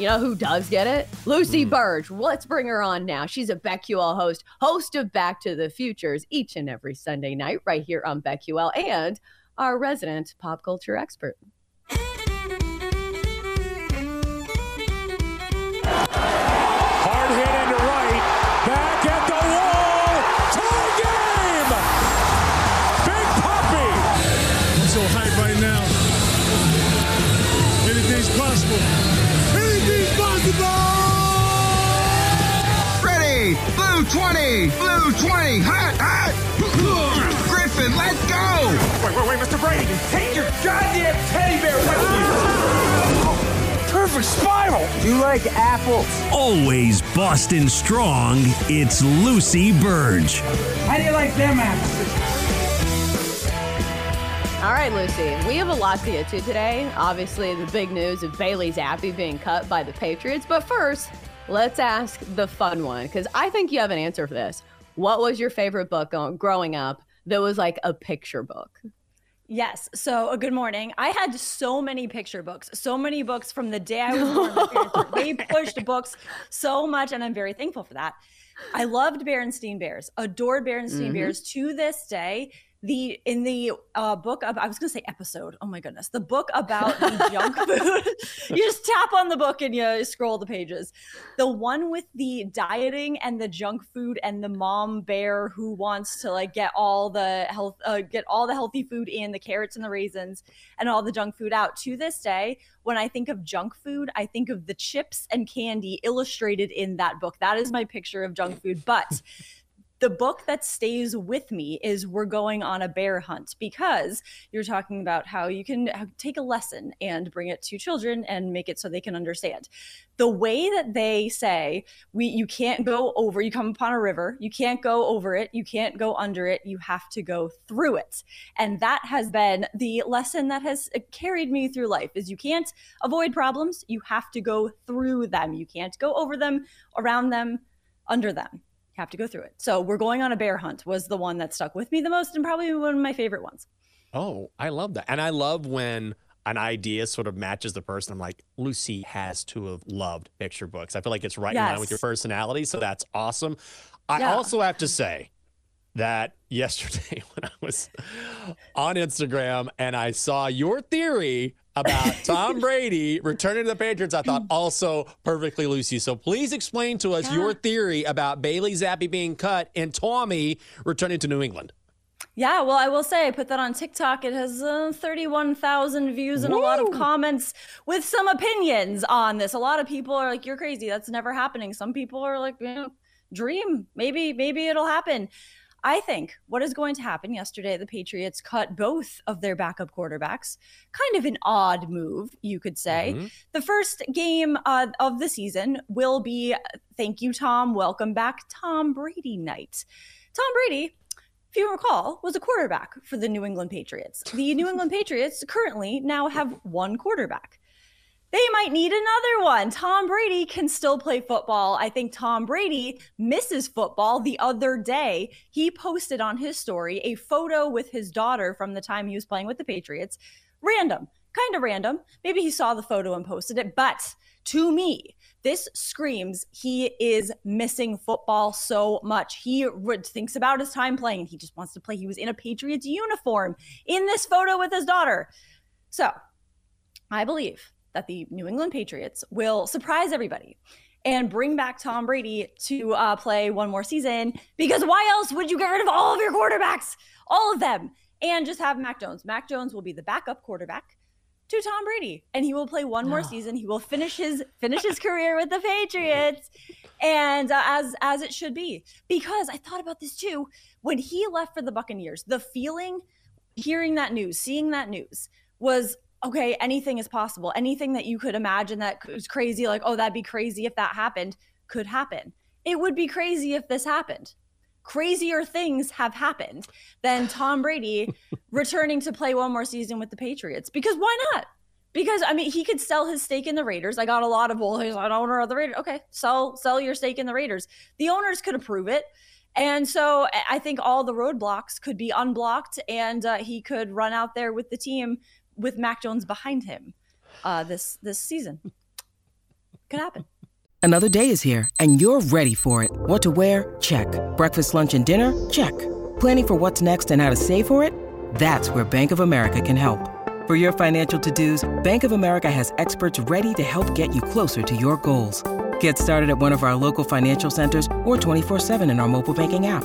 You know who does get it? Lucy hmm. Burdge. Let's bring her on now. She's a BetQL host, host of Back to the Futures each and every Sunday night right here on BetQL, and our resident pop culture expert. 20! Blue 20! Hot, hot! Griffin, let's go! Wait, wait, wait, Mr. Brady. Take your goddamn teddy bear with you. Perfect spiral. You like apples? Always Boston strong, it's Lucy Burdge. How do you like them apples? All right, Lucy, we have a lot to get to today. Obviously, the big news of Bailey Zappe being cut by the Patriots. But first, let's ask the fun one because I think you have an answer for this. What was your favorite book growing up that was like a picture book? Yes. So, a good morning. I had so many picture books, so many books from the day I was born. They pushed books so much, and I'm very thankful for that. I loved Berenstain Bears, adored Berenstain Mhm. Bears to this day. The in the uh, book of I was gonna say episode. Oh my goodness, the book about the junk food. you just tap on the book and you scroll the pages. The one with the dieting and the junk food and the mom bear who wants to like get all the health, uh, get all the healthy food in, the carrots and the raisins, and all the junk food out. To this day, when I think of junk food, I think of the chips and candy illustrated in that book. That is my picture of junk food. But the book that stays with me is We're Going on a Bear Hunt because you're talking about how you can take a lesson and bring it to children and make it so they can understand. The way that they say we you can't go over, you come upon a river, you can't go over it, you can't go under it, you have to go through it. And that has been the lesson that has uh, carried me through life is you can't avoid problems, you have to go through them. You can't go over them, around them, under them have to go through it. So we're going on a bear hunt was the one that stuck with me the most and probably one of my favorite ones. Oh, I love that. And I love when an idea sort of matches the person. I'm like, Lucy has to have loved picture books. I feel like it's right in line with your personality. So that's awesome. I Yeah. also have to say that yesterday when I was on Instagram and I saw your theory about Tom Brady returning to the Patriots, I thought also perfectly Lucy. So please explain to us your theory about Bailey Zappe being cut and Tommy returning to New England. Yeah, well, I will say I put that on TikTok. It has uh, 31,000 views and a lot of comments with some opinions on this. A lot of people are like, "You're crazy. That's never happening." Some people are like, you know, "Dream. Maybe, maybe it'll happen." I think what is going to happen yesterday, the Patriots cut both of their backup quarterbacks. Kind of an odd move, you could say. Mhm. The first game uh, of the season will be, thank you, Tom. Welcome back, Tom Brady night. Tom Brady, if you recall, was a quarterback for the New England Patriots. The New England Patriots currently now have one quarterback. They might need another one. Tom Brady can still play football. I think Tom Brady misses football. The other day, he posted on his story a photo with his daughter from the time he was playing with the Patriots. Random, kind of random. Maybe he saw the photo and posted it, but to me, this screams he is missing football so much. He thinks about his time playing. He just wants to play. He was in a Patriots uniform in this photo with his daughter. So I believe that the New England Patriots will surprise everybody and bring back Tom Brady to uh, play one more season. Because why else would you get rid of all of your quarterbacks, all of them, and just have Mac Jones? Mac Jones will be the backup quarterback to Tom Brady, and he will play one more season. He will finish his finish his career with the Patriots, and uh, as as it should be. Because I thought about this too when he left for the Buccaneers. The feeling, hearing that news, seeing that news, was okay. Anything is possible. Anything that you could imagine that was crazy, like oh that'd be crazy if that happened, could happen. It would be crazy if this happened crazier things have happened than Tom Brady returning to play one more season with the Patriots. Because why not? Because I mean, he could sell his stake in the Raiders. I got a lot of well, he's an owner of the Raiders. Okay, sell sell your stake in the Raiders. The owners could approve it. And so I think all the roadblocks could be unblocked, and uh, he could run out there with the team with Mac Jones behind him uh, this this season. Could happen. Another day is here, and you're ready for it. What to wear? Check. Breakfast, lunch, and dinner? Check. Planning for what's next and how to save for it? That's where Bank of America can help. For your financial to-dos, Bank of America has experts ready to help get you closer to your goals. Get started at one of our local financial centers or 24-7 in our mobile banking app.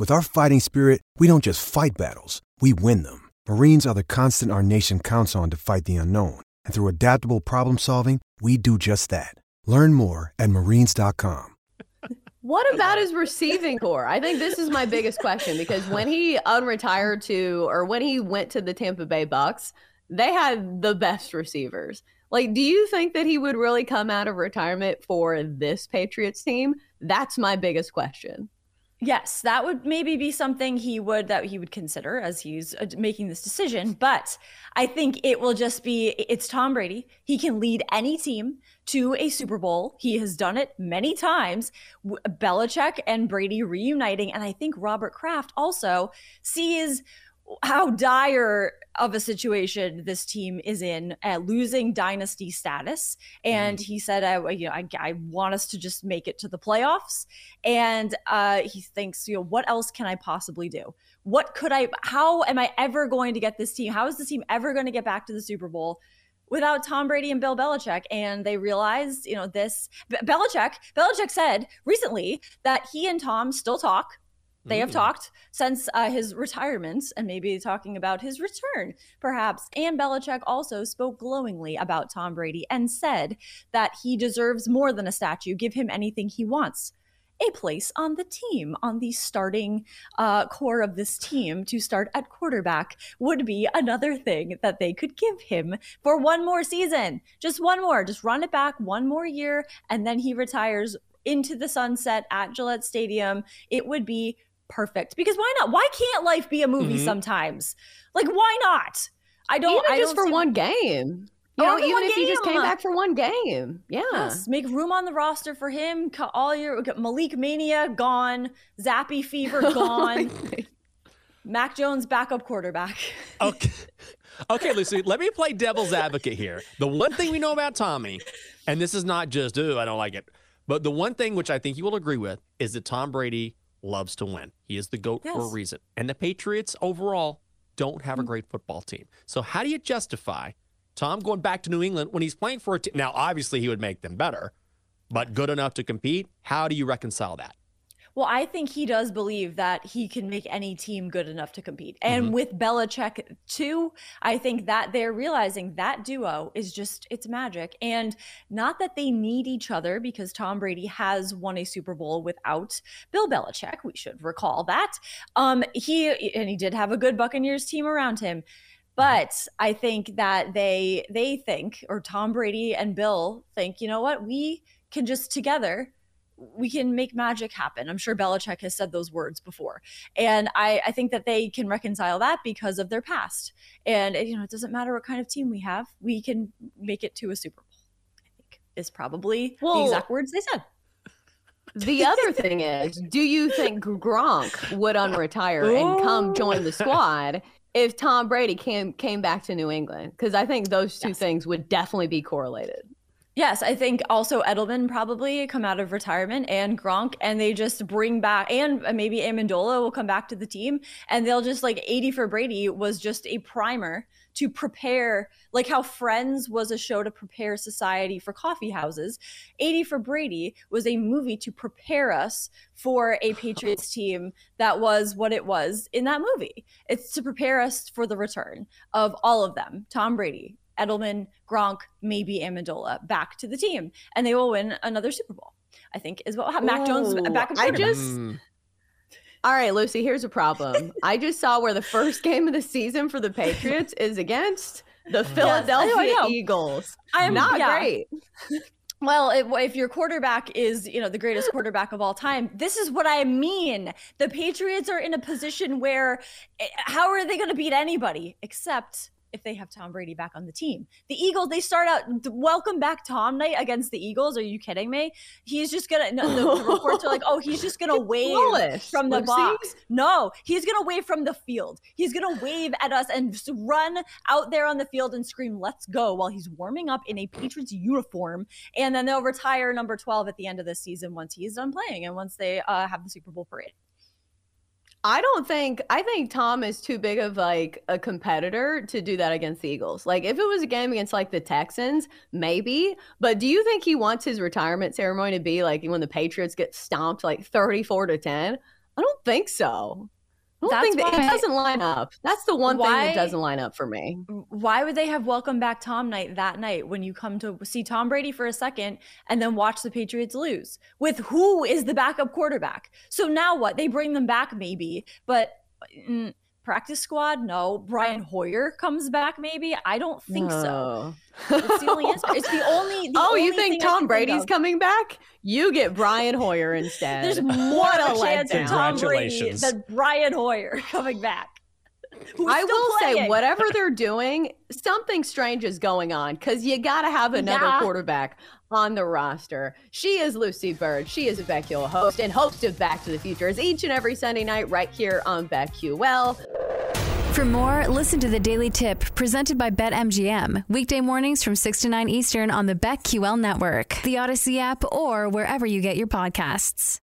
With our fighting spirit, we don't just fight battles, we win them. Marines are the constant our nation counts on to fight the unknown. And through adaptable problem solving, we do just that. Learn more at marines.com. What about his receiving corps? I think this is my biggest question because when he unretired to or when he went to the Tampa Bay Bucks, they had the best receivers. Like, do you think that he would really come out of retirement for this Patriots team? That's my biggest question. Yes, that would maybe be something he would that he would consider as he's uh, making this decision. But I think it will just be it's Tom Brady. He can lead any team to a Super Bowl. He has done it many times. Belichick and Brady reuniting, and I think Robert Kraft also sees how dire of a situation this team is in, uh, losing dynasty status. And mm. he said, I, you know, I, I, want us to just make it to the playoffs. And uh, he thinks, you know, what else can I possibly do? What could I, how am I ever going to get this team? How is this team ever going to get back to the Super Bowl? Without Tom Brady and Bill Belichick, and they realized, you know, this. Belichick, Belichick said recently that he and Tom still talk they have mm. talked since uh, his retirement and maybe talking about his return, perhaps. And Belichick also spoke glowingly about Tom Brady and said that he deserves more than a statue. Give him anything he wants. A place on the team, on the starting uh, core of this team to start at quarterback, would be another thing that they could give him for one more season. Just one more. Just run it back one more year, and then he retires into the sunset at Gillette Stadium. It would be perfect because why not? Why can't life be a movie mm-hmm. sometimes? Like why not? I don't. Even I just don't for one game. You know, even if game. he just came back for one game. Yeah. Yes. Make room on the roster for him. Cut all your Malik Mania gone. Zappe Fever oh gone. Mac Jones backup quarterback. okay. Okay, Lucy, let me play devil's advocate here. The one thing we know about Tommy, and this is not just, ooh, I don't like it, but the one thing which I think you will agree with is that Tom Brady loves to win. He is the GOAT yes. for a reason. And the Patriots overall don't have a mm. great football team. So, how do you justify Tom going back to New England when he's playing for a team? Now, obviously, he would make them better, but good enough to compete. How do you reconcile that? Well, I think he does believe that he can make any team good enough to compete. And mm-hmm. with Belichick too, I think that they're realizing that duo is just it's magic. And not that they need each other because Tom Brady has won a Super Bowl without Bill Belichick. We should recall that. Um he and he did have a good Buccaneers team around him. Mm-hmm. But I think that they they think or Tom Brady and Bill think, you know what, we can just together we can make magic happen. I'm sure Belichick has said those words before. And I, I think that they can reconcile that because of their past. And, you know, it doesn't matter what kind of team we have, we can make it to a Super Bowl, I think is probably well, the exact words they said. The other thing is, do you think Gronk would unretire and come join the squad if Tom Brady came came back to New England? Because I think those two yes. things would definitely be correlated. Yes, I think also Edelman probably come out of retirement and Gronk, and they just bring back, and uh, maybe Amendola will come back to the team, and they'll just like 80 for Brady was just a primer to prepare, like how Friends was a show to prepare society for coffee houses. 80 for Brady was a movie to prepare us for a Patriots team that was what it was in that movie. It's to prepare us for the return of all of them Tom Brady, Edelman, Gronk, maybe Amendola back to the team, and they will win another Super Bowl. I think is what Mac Jones back. I just. All right, Lucy, here's a problem. I just saw where the first game of the season for the Patriots is against the Philadelphia yes, Eagles. I am not yeah. great. Well, if your quarterback is, you know, the greatest quarterback of all time, this is what I mean. The Patriots are in a position where eh, how are they going to beat anybody except if they have Tom Brady back on the team. The Eagles, they start out welcome back Tom night against the Eagles. Are you kidding me? He's just gonna no, the, the, reports are like, oh, he's just gonna wave from the box. No, he's gonna wave from the field. He's gonna wave at us and run out there on the field and scream, "Let's go!" while he's warming up in a Patriots uniform, and then they'll retire number twelve at the end of the season once he's done playing and once they uh, have the Super Bowl parade. I don't think I think Tom is too big of like a competitor to do that against the Eagles. Like if it was a game against like the Texans, maybe. But do you think he wants his retirement ceremony to be like when the Patriots get stomped like 34 to 10? I don't think so. I don't That's think that why, it doesn't line up. That's the one why, thing that doesn't line up for me. Why would they have welcome back Tom night that night when you come to see Tom Brady for a second and then watch the Patriots lose with who is the backup quarterback? So now what? They bring them back maybe, but mm, practice squad? No. Brian oh. Hoyer comes back maybe? I don't think no. so. It's the only answer. It's the only. The oh, only you think Tom Brady's think coming back? You get Brian Hoyer instead. There's more what a chance of Tom Brady than Brian Hoyer coming back. I will playing. say, whatever they're doing, something strange is going on because you got to have another yeah. quarterback on the roster. She is Lucy Burdge. She is a BetQL host and host of Back to the Futures each and every Sunday night right here on BetQL. For more, listen to the Daily Tip presented by BetMGM. Weekday mornings from 6 to 9 Eastern on the BetQL network, the Odyssey app, or wherever you get your podcasts.